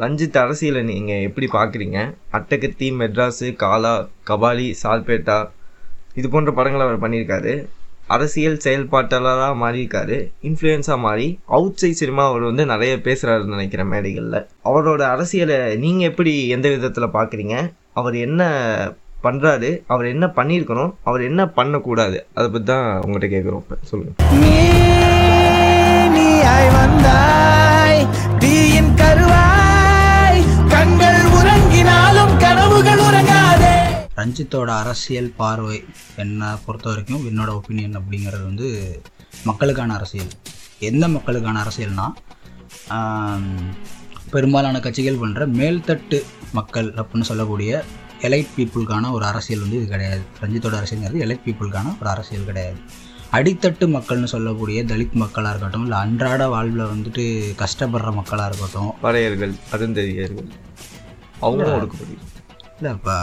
ரஞ்சித் அரசியலை நீங்கள் எப்படி பார்க்குறீங்க அட்டகத்தி மெட்ராஸு காலா கபாலி சால்பேட்டா இது போன்ற படங்களை அவர் பண்ணியிருக்காரு. அரசியல் செயல்பாட்டாளராக மாறியிருக்காரு. இன்ஃப்ளூயன்ஸாக மாறி அவுட் சைட் சினிமா அவர் வந்து நிறைய பேசுகிறாருன்னு நினைக்கிற மேடைகளில். அவரோட அரசியலை நீங்கள் எப்படி எந்த விதத்தில் பார்க்குறீங்க அவர் என்ன பண்ணுறாரு அவர் என்ன பண்ணியிருக்கணும்? அவர் என்ன பண்ணக்கூடாது? அதை பற்றி தான் உங்கள்கிட்ட கேட்குறோம் இப்போ சொல்லுங்கள் ரஞ்சித்தோட அரசியல் பார்வை என்னை பொறுத்த வரைக்கும் என்னோட ஒப்பீனியன் அப்படிங்கிறது வந்து மக்களுக்கான அரசியல். எந்த மக்களுக்கான அரசியல்னா ஆம், பெரும்பாலான கட்சிகள் பண்ணுற மேல்தட்டு மக்கள் அப்படின்னு சொல்லக்கூடிய எலைட் பீப்புளுக்கான ஒரு அரசியல் வந்து இது கிடையாது. ரஞ்சித்தோட அரசியல்ங்கிறது எலைட் பீப்புளுக்கான ஒரு அரசியல் கிடையாது. அடித்தட்டு மக்கள்னு சொல்லக்கூடிய தலித் மக்களாக இருக்கட்டும் இல்லை அன்றாட வாழ்வில் வந்துட்டு கஷ்டப்படுற மக்களாக இருக்கட்டும். பறையர்கள் அருந்ததியர்கள் அவங்களும் ஒடுக்கப்படி இல்லை இப்போ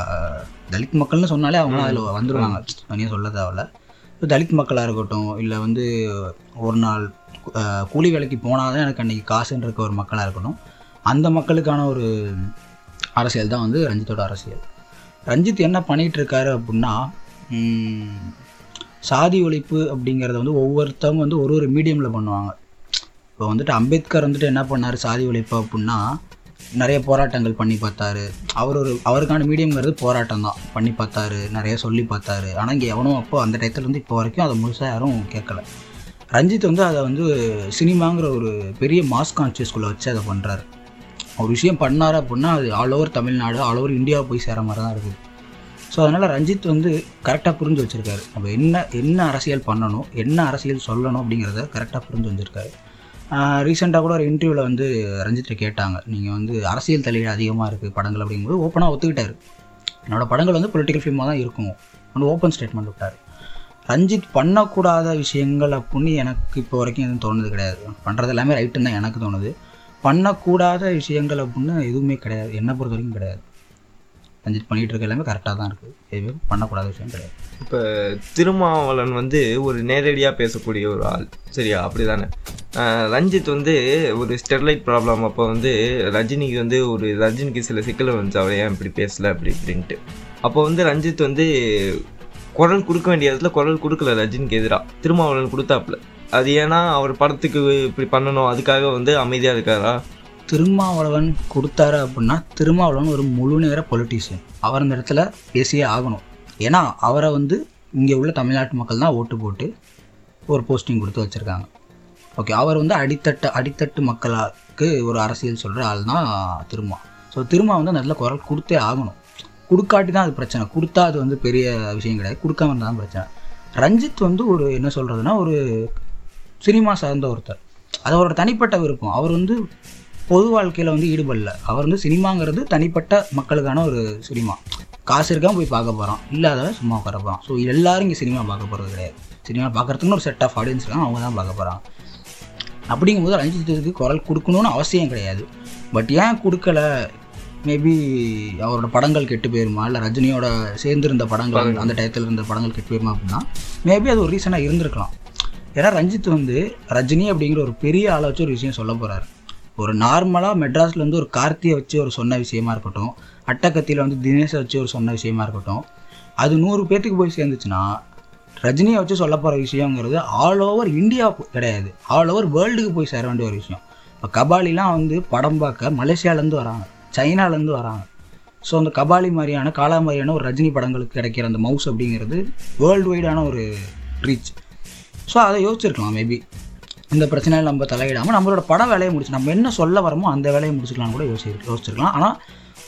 தலித் மக்கள்னு சொன்னாலே அவங்க அதில் வந்துடுவாங்க தனியாக சொல்ல தேவையில்ல. இப்போ தலித் மக்களாக இருக்கட்டும் இல்லை வந்து ஒரு நாள் கூலி வேலைக்கு போனால் தான் எனக்கு அன்றைக்கி காசுன்னு இருக்க ஒரு மக்களாக இருக்கட்டும் அந்த மக்களுக்கான ஒரு அரசியல் தான் வந்து ரஞ்சித்தோட அரசியல். ரஞ்சித் என்ன பண்ணிகிட்டு இருக்காரு அப்படின்னா சாதி ஒழிப்பு அப்படிங்கிறத வந்து ஒவ்வொருத்தவங்க வந்து ஒரு ஒரு மீடியமில் பண்ணுவாங்க. இப்போ வந்துட்டு அம்பேத்கர் வந்துட்டு என்ன பண்ணார் சாதி ஒழிப்பு அப்படின்னா நிறைய போராட்டங்கள் பண்ணி பார்த்தாரு. அவர் ஒரு அவருக்கான மீடியம்ங்கிறது போராட்டம் தான். பண்ணி பார்த்தாரு நிறைய சொல்லி பார்த்தாரு. ஆனால் இங்கே எவனும் அப்போ அந்த டயத்துலேருந்து இப்போ வரைக்கும் அதை முழுசாக யாரும் கேட்கல. ரஞ்சித் வந்து அதை வந்து சினிமாங்கிற ஒரு பெரிய மாஸ் கான்சியஸ்குள்ளே வச்சு அதை பண்ணுறாரு ஒரு விஷயம் பண்ணார் அப்படின்னா அது all over Tamil Nadu all over India போய் சேர மாதிரி தான் இருக்குது. ஸோ அதனால் ரஞ்சித் வந்து கரெக்டாக புரிஞ்சு வச்சுருக்காரு. நம்ம என்ன என்ன அரசியல் பண்ணணும் என்ன அரசியல் சொல்லணும் அப்படிங்கிறத கரெக்டாக புரிஞ்சு வச்சுருக்காரு. ரீசெண்டாக கூட ஒரு இன்டர்வியூவில் வந்து ரஞ்சித்தை கேட்டாங்க. நீங்கள் வந்து அரசியல் தலையீடு அதிகமாக இருக்குது படங்கள் அப்படிங்கும்போது ஓப்பனாக ஒத்துக்கிட்டாரு. என்னோட படங்கள் வந்து பொலிட்டிக்கல் ஃபிலிமாக தான் இருக்கும். வந்து ஓப்பன் ஸ்டேட்மெண்ட் விட்டார். ரஞ்சித் பண்ணக்கூடாத விஷயங்கள் அப்படின்னு எனக்கு இப்போ வரைக்கும் எதுவும் தோணுது கிடையாது. பண்ணுறது எல்லாமே ரைட்டுன்னு தான் எனக்கு தோணுது. பண்ணக்கூடாத விஷயங்கள் அப்படின்னு எதுவுமே கிடையாது. என்னை பொறுத்த வரைக்கும் கிடையாது. ரஞ்சித் பண்ணிகிட்டு இருக்க எல்லாமே கரெக்டாக தான் இருக்குது எதுவுமே பண்ணக்கூடாத விஷயம் கிடையாது. இப்போ திருமாவளன் வந்து ஒரு நேரடியாக பேசக்கூடிய ஒரு ஆள். சரியா? அப்படி தானே ரஞ்சித் வந்து ஒரு ஸ்டெர்லைட் ப்ராப்ளம். அப்போ வந்து ரஜினிக்கு வந்து ஒரு ரஜினிக்கு சில சிக்கல் வந்துச்சு. அவர் ஏன் இப்படி பேசல? அப்படி இப்படின்ட்டு. அப்போ வந்து ரஞ்சித் வந்து குரல் கொடுக்க வேண்டிய இடத்துல குரல் கொடுக்கல ரஜினிக்கு எதிராக திருமாவளவன் கொடுத்தாப்புல. அது ஏன்னா அவர் படத்துக்கு இப்படி பண்ணணும். அதுக்காக வந்து அமைதியாக இருக்காரா? திருமாவளவன் கொடுத்தாரு அப்படின்னா திருமாவளவன் ஒரு முழு நேர பொலிட்டீஷியன் அவர் அந்த இடத்துல பேசியே ஆகணும். ஏன்னா அவரை வந்து இங்கே உள்ள தமிழ்நாட்டு மக்கள் தான் ஓட்டு போட்டு ஒரு போஸ்டிங் கொடுத்து வச்சுருக்காங்க. ஓகே அவர் வந்து அடித்தட்டு அடித்தட்டு மக்களுக்கு ஒரு அரசியல் சொல்கிற ஆள் தான் திருமா. ஸோ திருமா வந்து நல்ல குரல் கொடுத்தே ஆகணும். கொடுக்காட்டி தான் அது பிரச்சனை. கொடுத்தா அது வந்து பெரிய விஷயம் கிடையாது. கொடுக்காம இருந்தால் தான் பிரச்சனை. ரஞ்சித் வந்து ஒரு என்ன சொல்கிறதுனா ஒரு சினிமா சார்ந்த ஒருத்தர். அது அவரோட தனிப்பட்ட விருப்பம். அவர் வந்து பொது வாழ்க்கையில் வந்து ஈடுபடல. அவர் வந்து சினிமாங்கிறது தனிப்பட்ட மக்களுக்கான ஒரு சினிமா. காசு இருக்காம போய் பார்க்க போகிறான் இல்லாதவன் சும்மா உட்கார போகிறான் ஸோ எல்லாரும் இங்கே சினிமா பார்க்க போகிறது கிடையாது. சினிமா பார்க்குறதுக்குன்னு ஒரு செட் ஆஃப் ஆடியன்ஸ் இருக்காங்க. அவங்க தான் பார்க்க போகிறாங்க அப்படிங்கும்போது ரஞ்சித்துக்கு குரல் கொடுக்கணும்னு அவசியம் கிடையாது. பட் ஏன் கொடுக்கல? மேபி அவரோட படங்கள் கெட்டு போயிருமா? இல்லை ரஜினியோட சேர்ந்திருந்த படங்கள் அந்த டயத்தில் இருந்த படங்கள் கெட்டு போயிருமா அப்படின்னா மேபி அது ஒரு ரீசனாக இருந்திருக்கலாம். ஏன்னா ரஞ்சித் வந்து ரஜினி அப்படிங்கிற ஒரு பெரிய ஆளை வச்சு ஒரு விஷயம் சொல்ல போகிறாரு ஒரு நார்மலாக மெட்ராஸில் வந்து ஒரு கார்த்தியை வச்சு ஒரு சொன்ன விஷயமா இருக்கட்டும் அட்டக்கத்தியில் வந்து தினேஷை வச்சு ஒரு சொன்ன விஷயமா இருக்கட்டும் அது நூறு பேர்த்துக்கு போய் சேர்ந்துச்சுன்னா ரஜினியை வச்சு சொல்ல போகிற விஷயங்கிறது ஆல் ஓவர் இந்தியா கிடையாது. ஆல் ஓவர் வேர்ல்டுக்கு போய் சேர வேண்டிய ஒரு விஷயம். இப்போ கபாலிலாம் வந்து படம் பார்க்க மலேசியாலேருந்து வராங்க சைனாலேருந்து வராங்க. ஸோ அந்த கபாலி மாதிரியான காலா மாதிரியான ஒரு ரஜினி படங்களுக்கு கிடைக்கிற அந்த மவுஸ் அப்படிங்கிறது வேர்ல்டு வைடான ஒரு ரீச் ஸோ அதை யோசிச்சிருக்கலாம் மேபி இந்த பிரச்சனையில் நம்ம தலையிடாமல் நம்மளோட பட வேலையை முடிச்சு நம்ம என்ன சொல்ல வரமோ அந்த வேலையை முடிச்சுக்கலாம் கூட யோசி யோசிச்சிருக்கலாம். ஆனால்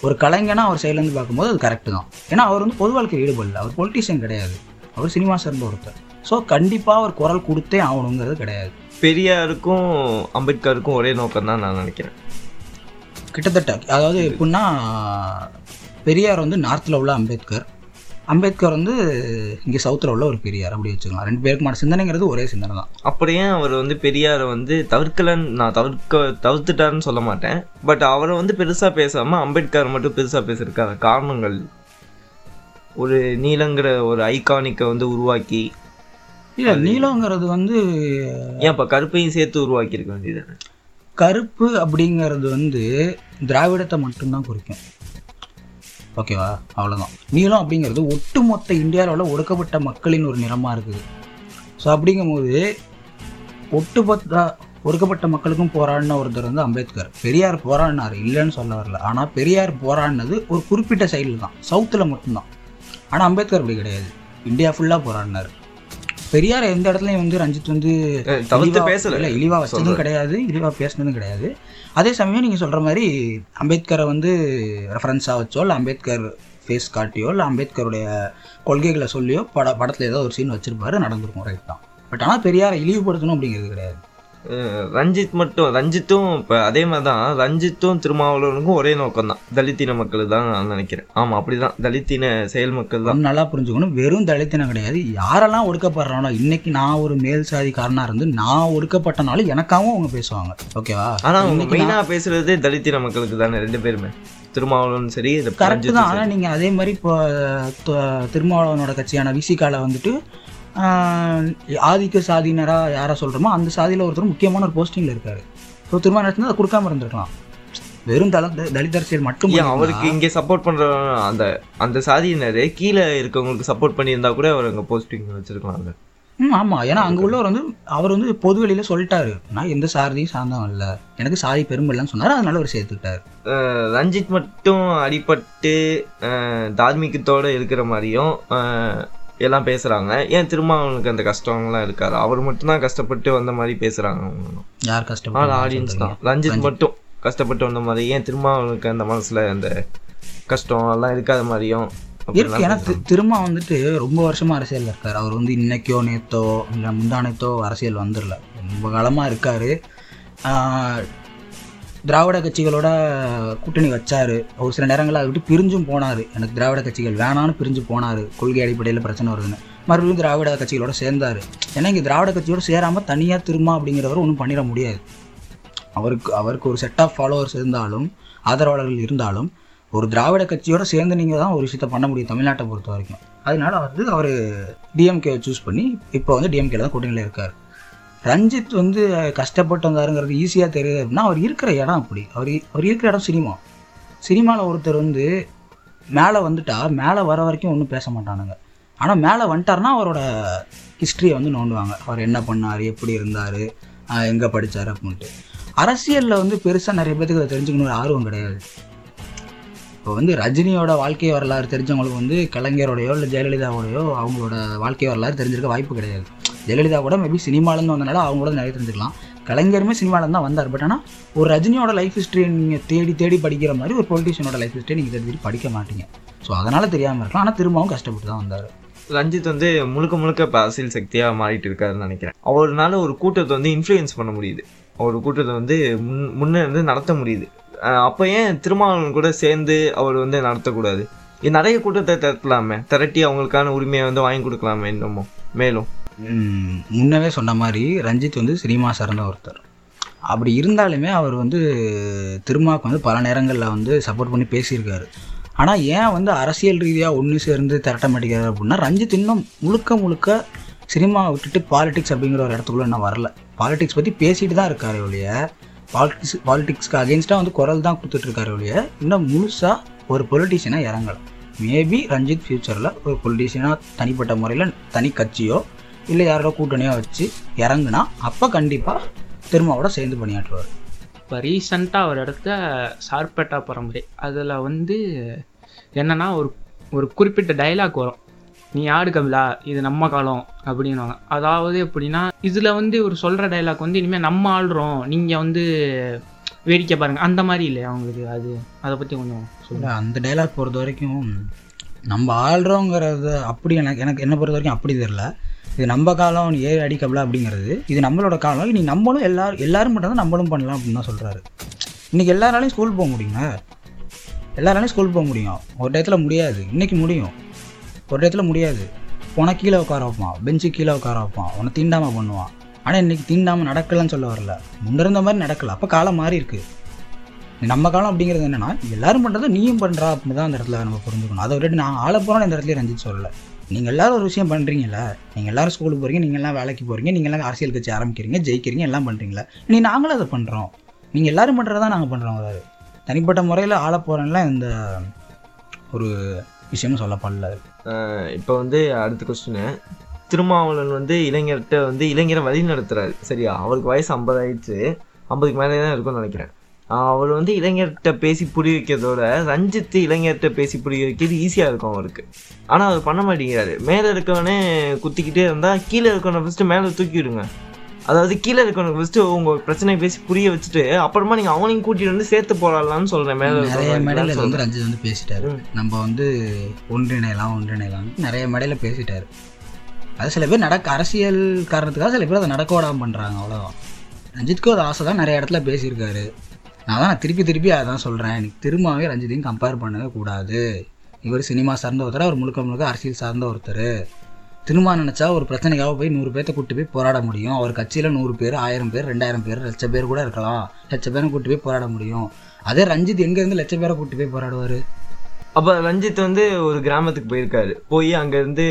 ஒரு கலைஞனா அவர் சைட்லேருந்து பார்க்கும்போது அது கரெக்டு தான். ஏன்னா அவர் வந்து பொது வாழ்க்கையில் ஈடுபடல. அவர் பொலிட்டீஷியன் கிடையாது. அவர் சினிமா சார்ந்த ஒருத்தர். ஸோ கண்டிப்பாக அவர் குரல் கொடுத்தே ஆகணுங்கிறது கிடையாது. பெரியாருக்கும் அம்பேத்கருக்கும் ஒரே நோக்கம் தான் நான் நினைக்கிறேன். கிட்டத்தட்ட அதாவது எப்படின்னா பெரியார் வந்து நார்த்தில் உள்ள அம்பேத்கர். அம்பேத்கர் வந்து இங்கே சவுத்தில் உள்ள ஒரு பெரியார் அப்படி வச்சுக்கலாம். ரெண்டு பேருக்குமான சிந்தனைங்கிறது ஒரே சிந்தனை தான். அப்படியே அவர் வந்து பெரியாரை வந்து தவிர்க்கலன்னு நான் தவிர்க்க தவிர்த்துட்டாருன்னு சொல்ல மாட்டேன். பட் அவரை வந்து பெருசாக பேசாமல் அம்பேத்கர் மட்டும் பெருசாக பேசுறதுக்கான காரணங்கள். ஒரு நீலங்கிற ஒரு ஐகானிக்கை வந்து உருவாக்கி இல்லை நீலங்கிறது வந்து ஏன் இப்போ கருப்பையும் சேர்த்து உருவாக்கி இருக்க வேண்டியது கருப்பு அப்படிங்கிறது வந்து திராவிடத்தை மட்டும்தான் குறிக்கும். ஓகேவா? அவ்வளோதான் நீளம் அப்படிங்கிறது ஒட்டுமொத்த இந்தியாவில் உள்ள ஒடுக்கப்பட்ட மக்களின் ஒரு நிறமாக இருக்குது. ஸோ அப்படிங்கும்போது ஒட்டுமொத்த ஒடுக்கப்பட்ட மக்களுக்கும் போராடின ஒருத்தர் வந்து அம்பேத்கர். பெரியார் போராடினார். இல்லைன்னு சொல்ல வரல. ஆனால் பெரியார் போராடினது ஒரு குறிப்பிட்ட சைடில் தான். சவுத்தில் மட்டும்தான். ஆனால் அம்பேத்கர் அப்படி கிடையாது. இந்தியா ஃபுல்லாக போராடினார். பெரியார் எந்த இடத்துலையும் வந்து ரஞ்சித் வந்து தவிர்த்து பேசல. இல்ல இழிவா வச்சதும். கிடையாது இழிவா பேசினதும் கிடையாது. அதே சமயம் நீங்கள் சொல்கிற மாதிரி அம்பேத்கரை வந்து ரெஃபரன்ஸாக வச்சோ இல்லை அம்பேத்கர் ஃபேஸ் காட்டியோ இல்லை அம்பேத்கருடைய கொள்கைகளை சொல்லியோ பட படத்தில் ஏதோ ஒரு சீன் வச்சிருப்பாரு நடந்திருக்கும். ரைட் தான். பட் ஆனால் பெரியாரை இழிவுபடுத்தணும் அப்படிங்கிறது கிடையாது. ரஞ்சித் மட்டும் ரஞ்சித்தும் இப்போ அதே மாதிரி தான் ரஞ்சித்தும் திருமாவளவனுக்கும் ஒரே நோக்கம் தான் தலித்தின மக்கள் தான் நான் நினைக்கிறேன். ஆமாம் அப்படிதான். தலித்தின செயல் மக்கள் தான். நல்லா புரிஞ்சுக்கணும். வெறும் தலித்தினம் கிடையாது. யாரெல்லாம் ஒடுக்கப்படுறானோ இன்னைக்கு நான் ஒரு மேல் சாதிக்காரனா இருந்து நான் ஒடுக்கப்பட்டனாலும் எனக்காகவும் அவங்க பேசுவாங்க. ஓகேவா? ஆனால் அவங்க மெயினாக பேசுறது தலித்தின மக்களுக்கு தானே ரெண்டு பேருமே. திருமாவளவன் சரி கரெக்ட் தான். ஆனால் நீங்கள் அதே மாதிரி இப்போ திருமாவளவனோட கட்சியான விசிகால வந்துட்டு ஆதிக்க சாதியினராக யாரை சொல்கிறோமோ அந்த சாதியில் ஒருத்தர் முக்கியமான ஒரு போஸ்டிங்கில் இருக்காரு. ஸோ திரும்ப நடத்தினா அதை கொடுக்காம இருந்திருக்கலாம். வெறும் தல தலித் அரசியல் மட்டும் அவருக்கு இங்கே சப்போர்ட் பண்ற அந்த அந்த சாதியினரே கீழே இருக்கவங்களுக்கு சப்போர்ட் பண்ணியிருந்தா கூட அவர் அங்கே போஸ்டிங் வச்சிருக்கலாம்ல. ம் ஆமாம் ஏன்னா அங்கே உள்ளவர் வந்து அவர் வந்து பொது வெளியில் சொல்லிட்டாரு. நான் எந்த சாதியும் சார்ந்தவன் இல்லை. எனக்கு சாதி பெருமை இல்லைன்னு சொன்னார். அதனால அவர் சேர்த்துக்கிட்டாரு. ரஞ்சித் மட்டும் அடிபட்டு தார்மீகத்தோட இருக்கிற மாதிரியும் எல்லாம் பேசுறாங்க. ஏன் திருமாவளவனுக்கு அந்த கஷ்டம்லாம் இருக்காது? அவர் மட்டும்தான் கஷ்டப்பட்டு வந்த மாதிரி பேசுறாங்க அவங்களும். யார் கஷ்டப்பட்டு ஆடியன்ஸ் தான். ரஞ்சித் மட்டும் கஷ்டப்பட்டு வந்த மாதிரி. ஏன் திருமாவளவனுக்கு அந்த மனசுல அந்த கஷ்டம் எல்லாம் இருக்காத மாதிரியும் இருக்கு. ஏன்னா திரும்ப வந்துட்டு ரொம்ப வருஷமா அரசியல்ல இருக்காரு. அவர் வந்து இன்னைக்கோ நேத்தோ இல்லை முந்தானத்தோ அரசியல் வந்துடல. ரொம்ப காலமா இருக்காரு. திராவிட கட்சிகளோட கூட்டணி வச்சார். ஒரு சில நேரங்களில் அதை விட்டு பிரிஞ்சும் போனார். எனக்கு திராவிட கட்சிகள் வேணான்னு பிரிஞ்சு போனார். கொள்கை அடிப்படையில் பிரச்சனை வருதுன்னு. மறுபடியும் திராவிட கட்சிகளோட சேர்ந்தார். ஏன்னா இங்கே திராவிட கட்சியோடு சேராமல் தனியாக திரும்ப அப்படிங்கிறவர் ஒன்றும் பண்ணிட முடியாது. அவருக்கு அவருக்கு ஒரு செட் ஆஃப் ஃபாலோவர்ஸ் இருந்தாலும் ஆதரவாளர்கள் இருந்தாலும் ஒரு திராவிட கட்சியோடு சேர்ந்து நீங்கள் தான் ஒரு விஷயத்த பண்ண முடியும் தமிழ்நாட்டை பொறுத்த வரைக்கும் அதனால வந்து அவர் டிஎம்கே சூஸ் பண்ணி இப்போ வந்து டிஎம்கேல தான் கூட்டணியில் இருக்கார். ரஞ்சித் வந்து கஷ்டப்பட்டு வந்தாருங்கிறது ஈஸியாக தெரியுது அப்படின்னா அவர் இருக்கிற இடம் அப்படி. அவர் அவர் இருக்கிற இடம் சினிமா. சினிமாவில் ஒருத்தர் வந்து மேலே வந்துட்டா மேலே வர வரைக்கும் ஒன்றும் பேச மாட்டானுங்க. ஆனால் மேலே வந்துட்டாருன்னா அவரோட ஹிஸ்ட்ரியை வந்து நோண்டுவாங்க. அவர் என்ன பண்ணார் எப்படி இருந்தார் எங்கே படித்தார் அப்படின்ட்டு. அரசியலில் வந்து பெருசாக நிறைய பேத்துக்கு அதை தெரிஞ்சுக்கணும் ஆர்வம் கிடையாது. இப்போ வந்து ரஜினியோட வாழ்க்கை வரலாறு தெரிஞ்சவங்களுக்கு வந்து கலைஞரோடையோ இல்லை ஜெயலலிதாவோடையோ அவங்களோட வாழ்க்கை வரலாறு தெரிஞ்சிருக்க வாய்ப்பு கிடையாது. ஜெயலலிதா கூட மேபி சினிமாலேருந்து வந்தனால அவங்களோட நிறைய தெரிஞ்சுக்கலாம். கலைஞருமே சினிமாவில் தான் வந்தார். பட் ஆனால் ஒரு ரஜினியோட லைஃப் ஹிஸ்ட்ரியை நீங்கள் தேடி தேடி படிக்கிற மாதிரி ஒரு பொலிட்டிஷியனோட லைஃப் ஹிஸ்ட்ரியை நீங்கள் தேடி தேடி படிக்க மாட்டீங்க. ஸோ அதனால் தெரியாமல் இருக்கலாம். ஆனால் திரும்பவும் கஷ்டப்பட்டு தான் வந்தார். ரஞ்சித் வந்து முழுக்க முழுக்க இப்போ அரசியல் சக்தியாக மாறிட்டு இருக்காருன்னு நினைக்கிறேன். அவர்னால ஒரு கூட்டத்தை வந்து இன்ஃப்ளூயன்ஸ் பண்ண முடியுது. அவர் கூட்டத்தை வந்து முன் முன்னே இருந்து நடத்த முடியுது. அப்போ ஏன் திருமாவளவன் கூட சேர்ந்து அவர் வந்து நடத்தக்கூடாது? நிறைய கூட்டத்தை திரட்டலாமே? திரட்டி அவங்களுக்கான உரிமையை வந்து வாங்கி கொடுக்கலாமே இன்னமும்? மேலும். முன்னவே சொன்ன மாதிரி ரஞ்சித் வந்து சினிமா சார்ந்த ஒருத்தர். அப்படி இருந்தாலுமே அவர் வந்து திருமாவுக்கு வந்து பல நேரங்களில் வந்து சப்போர்ட் பண்ணி பேசியிருக்காரு. ஆனால் ஏன் வந்து அரசியல் ரீதியாக ஒன்று சேர்ந்து திரட்ட மாட்டேங்கிறார் அப்படின்னா ரஞ்சித் இன்னும் முழுக்க முழுக்க சினிமாவை விட்டுட்டு பாலிடிக்ஸ் அப்படிங்கிற ஒரு இடத்துக்குள்ள இன்னும் வரல. பாலிடிக்ஸ் பற்றி பேசிட்டு தான் இருக்காரு ஒழிய பாலிடிக்ஸ் பாலிடிக்ஸ்க்கு அகேன்ஸ்டாக வந்து குரல் தான் கொடுத்துட்ருக்காரு ஒழிய இன்னும் முழுசாக ஒரு பொலிட்டீஷியனாக இறங்கலாம் மேபி ரஞ்சித் ஃப்யூச்சரில் ஒரு பொலிட்டீஷியனாக தனிப்பட்ட முறையில் தனி கட்சியோ இல்லை யாரோட கூட்டணியோ வச்சு இறங்குனா அப்போ கண்டிப்பாக திருமாவோட சேர்ந்து பணியாற்றுவார். இப்போ ரீசண்டாக ஒரு இடத்த சார்பேட்டா பரம்பரை அதில் வந்து என்னன்னா ஒரு ஒரு குறிப்பிட்ட டைலாக் வரும். நீ யாரு கபிலா? இது நம்ம காலம் அப்படின்னுவாங்க. அதாவது எப்படின்னா இதில் வந்து ஒரு சொல்கிற டைலாக் வந்து இனிமேல் நம்ம ஆள்றோம். நீங்கள் வந்து வேடிக்கை பாருங்க. அந்த மாதிரி இல்லை அவங்களுக்கு? அது அதை பற்றி கொஞ்சம் சொல்லுங்க. இல்ல, அந்த டைலாக் பொறுத்த வரைக்கும் நம்ம ஆள்றோங்கிறது அப்படி எனக்கு எனக்கு என்ன பொறுத்த வரைக்கும் அப்படி தெரியல. இது நம்ம காலம் நீ ஏறி அப்படிங்கிறது. இது நம்மளோட காலம். இனி நம்மளும் எல்லாரும் எல்லாரும் மட்டும் தான் நம்மளும் பண்ணலாம் அப்படின்னு தான் சொல்கிறாரு இன்றைக்கி எல்லாராலையும் ஸ்கூல் போக முடியுங்க எல்லாராலையும் ஸ்கூல் போக முடியும். ஒரு டயத்தில் முடியாது. இன்னைக்கு முடியும். ஒரு டயத்தில் முடியாது. உன கீழே உட்கார வைப்பான். பெஞ்சு கீழே உட்கார வைப்பான். உன்னை தீண்டாமல் பண்ணுவான். ஆனால் இன்னைக்கு தீண்டாமல் நடக்கலன்னு சொல்ல வரல. முன்ன இருந்த மாதிரி நடக்கல. அப்போ காலம் மாறி இருக்கு. நம்ம காலம் அப்படிங்கிறது என்னன்னா எல்லாரும் பண்ணுறதை நீயும் பண்ணுறா அப்படின்னு தான் அந்த இடத்துல நம்ம புரிஞ்சுக்கணும். அதை விட்டு நான் ஆள போகிறோம் இந்த இடத்துல ரஞ்சித் சொல்லலை. நீங்கள் எல்லாரும் ஒரு விஷயம் பண்ணுறீங்களா நீங்கள் எல்லாரும் ஸ்கூலுக்கு போகிறீங்க நீங்கள் எல்லாம் வேலைக்கு போகிறீங்க நீங்கள் எல்லாம் அரசியல் கட்சி ஆரம்பிக்கிறீங்க ஜெயிக்கிறீங்க எல்லாம் பண்ணுறீங்களா நீ நாங்களும் அதை பண்ணுறோம் நீங்கள் எல்லாரும் பண்ணுறதா நாங்கள் பண்ணுறோம் அதாவது. தனிப்பட்ட முறையில் ஆள போகிறேன்லாம் இந்த ஒரு விஷயமும் சொல்லப்படல. இப்போ வந்து அடுத்த கொஸ்டின் திருமாவளவன் வந்து இளைஞர்கிட்ட வந்து இளைஞரை வழி நடத்துறாரு. சரியா? அவருக்கு வயசு ஐம்பது ஆயிடுச்சு ஐம்பதுக்கு மேலே தான் இருக்கும்னு நினைக்கிறேன். அவர் வந்து இளைஞர்கிட்ட பேசி புரிய வைக்கிறதோட ரஞ்சித் இளைஞர்கிட்ட பேசி புரிய வைக்கிறது ஈஸியாக இருக்கும் அவருக்கு. ஆனால் அவர் பண்ண மாட்டேங்கிறாரு. மேலே இருக்கவனே குத்திக்கிட்டே இருந்தால் கீழே இருக்கவனை ஃபஸ்ட்டு மேலே தூக்கி விடுங்க அதாவது கீழே இருக்கவனுக்கு ஃபஸ்ட்டு உங்கள் பிரச்சனையை பேசி புரிய வச்சுட்டு அப்புறமா நீங்கள் அவனையும் கூட்டிட்டு வந்து சேர்த்து போடலாம்னு சொல்கிறேன் மேலே நிறைய மேடையில் வந்து ரஞ்சித் வந்து பேசிட்டாரு. நம்ம வந்து ஒன்றிணையலாம் ஒன்றிணையலாம் நிறைய மேடையில் பேசிட்டாரு. அது சில பேர் நடக்க அரசியல் காரணத்துக்காக சில பேர் அதை நடக்க விடாமல் பண்ணுறாங்க அவ்வளோதான் ரஞ்சித்க்கு ஒரு ஆசை தான் நிறைய இடத்துல பேசியிருக்காரு. நான் தான் நான் திருப்பி திருப்பி அதான் சொல்கிறேன் எனக்கு திரும்பவே ரஞ்சித்தையும் கம்பேர் பண்ணவே கூடாது. இவர் சினிமா சார்ந்த ஒருத்தர்? அவர் முழுக்க முழுக்க அரசியல் சார்ந்த ஒருத்தர். திரும்ப நினச்சா ஒரு பிரச்சனைக்காக போய் நூறு பேர்த்த கூட்டு போய் போராட முடியும். அவர் கட்சியில் நூறு பேர் ஆயிரம் பேர் ரெண்டாயிரம் பேர் லட்சம் பேர் கூட இருக்கலாம். லட்சம் பேரை கூட்டு போய் போராட முடியும். அதே ரஞ்சித் எங்கேருந்து லட்சம் பேரை கூட்டு போய் போராடுவார்? அப்போ ரஞ்சித் வந்து ஒரு கிராமத்துக்கு போயிருக்காரு. போய் அங்கேருந்து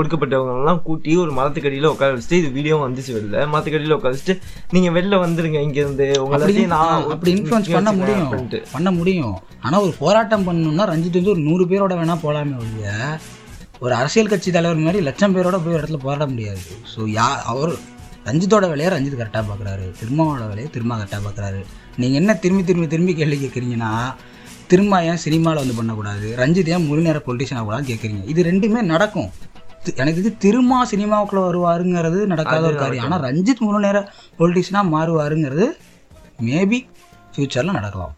ஒடுக்கப்பட்டவங்கெல்லாம் கூட்டி ஒரு மரத்துக்கடியில் உட்கார வச்சுட்டு இது வீடியோ வந்துச்சு வெளில. மரத்துக்கடியில் உட்கார வச்சுட்டு நீங்கள் வெளில வந்துருங்க இங்கேருந்து. உங்களாத்தையும் நான் அப்படி இன்ஃப்ளூயன்ஸ் பண்ண முடியும். பண்ண முடியும். ஆனால் ஒரு போராட்டம் பண்ணணும்னா ரஞ்சித் வந்து ஒரு நூறு பேரோட வேணால் போகலாமே ஒழிய ஒரு அரசியல் கட்சி தலைவர் மாதிரி லட்சம் பேரோட போய் இடத்துல போராட முடியாது. ஸோ யா அவர் ரஞ்சித்தோட வேலையை ரஞ்சித் கரெக்டாக பார்க்குறாரு திருமாவோட வேலையை திரும்ப கரெக்டாக பார்க்குறாரு நீங்கள் என்ன திரும்பி திரும்பி திரும்பி கேள்வி கேட்குறீங்கன்னா திரும்ப ஏன் சினிமாவில் வந்து பண்ணக்கூடாது? ரஞ்சித் ஏன் முழு நேர பொலிட்டிஷன் ஆகக்கூடாதுன்னு கேட்குறீங்க இது ரெண்டுமே நடக்கும். எனக்கு இது திருமா சினிமாவுக்குள்ள வருவாருங்கிறது நடக்காத ஒரு காரியம். ஆனால் ரஞ்சித் முழு நேர பொலிட்டிஷனாக மாறுவாருங்கிறது மேபி ஃப்யூச்சரில் நடக்கலாம்.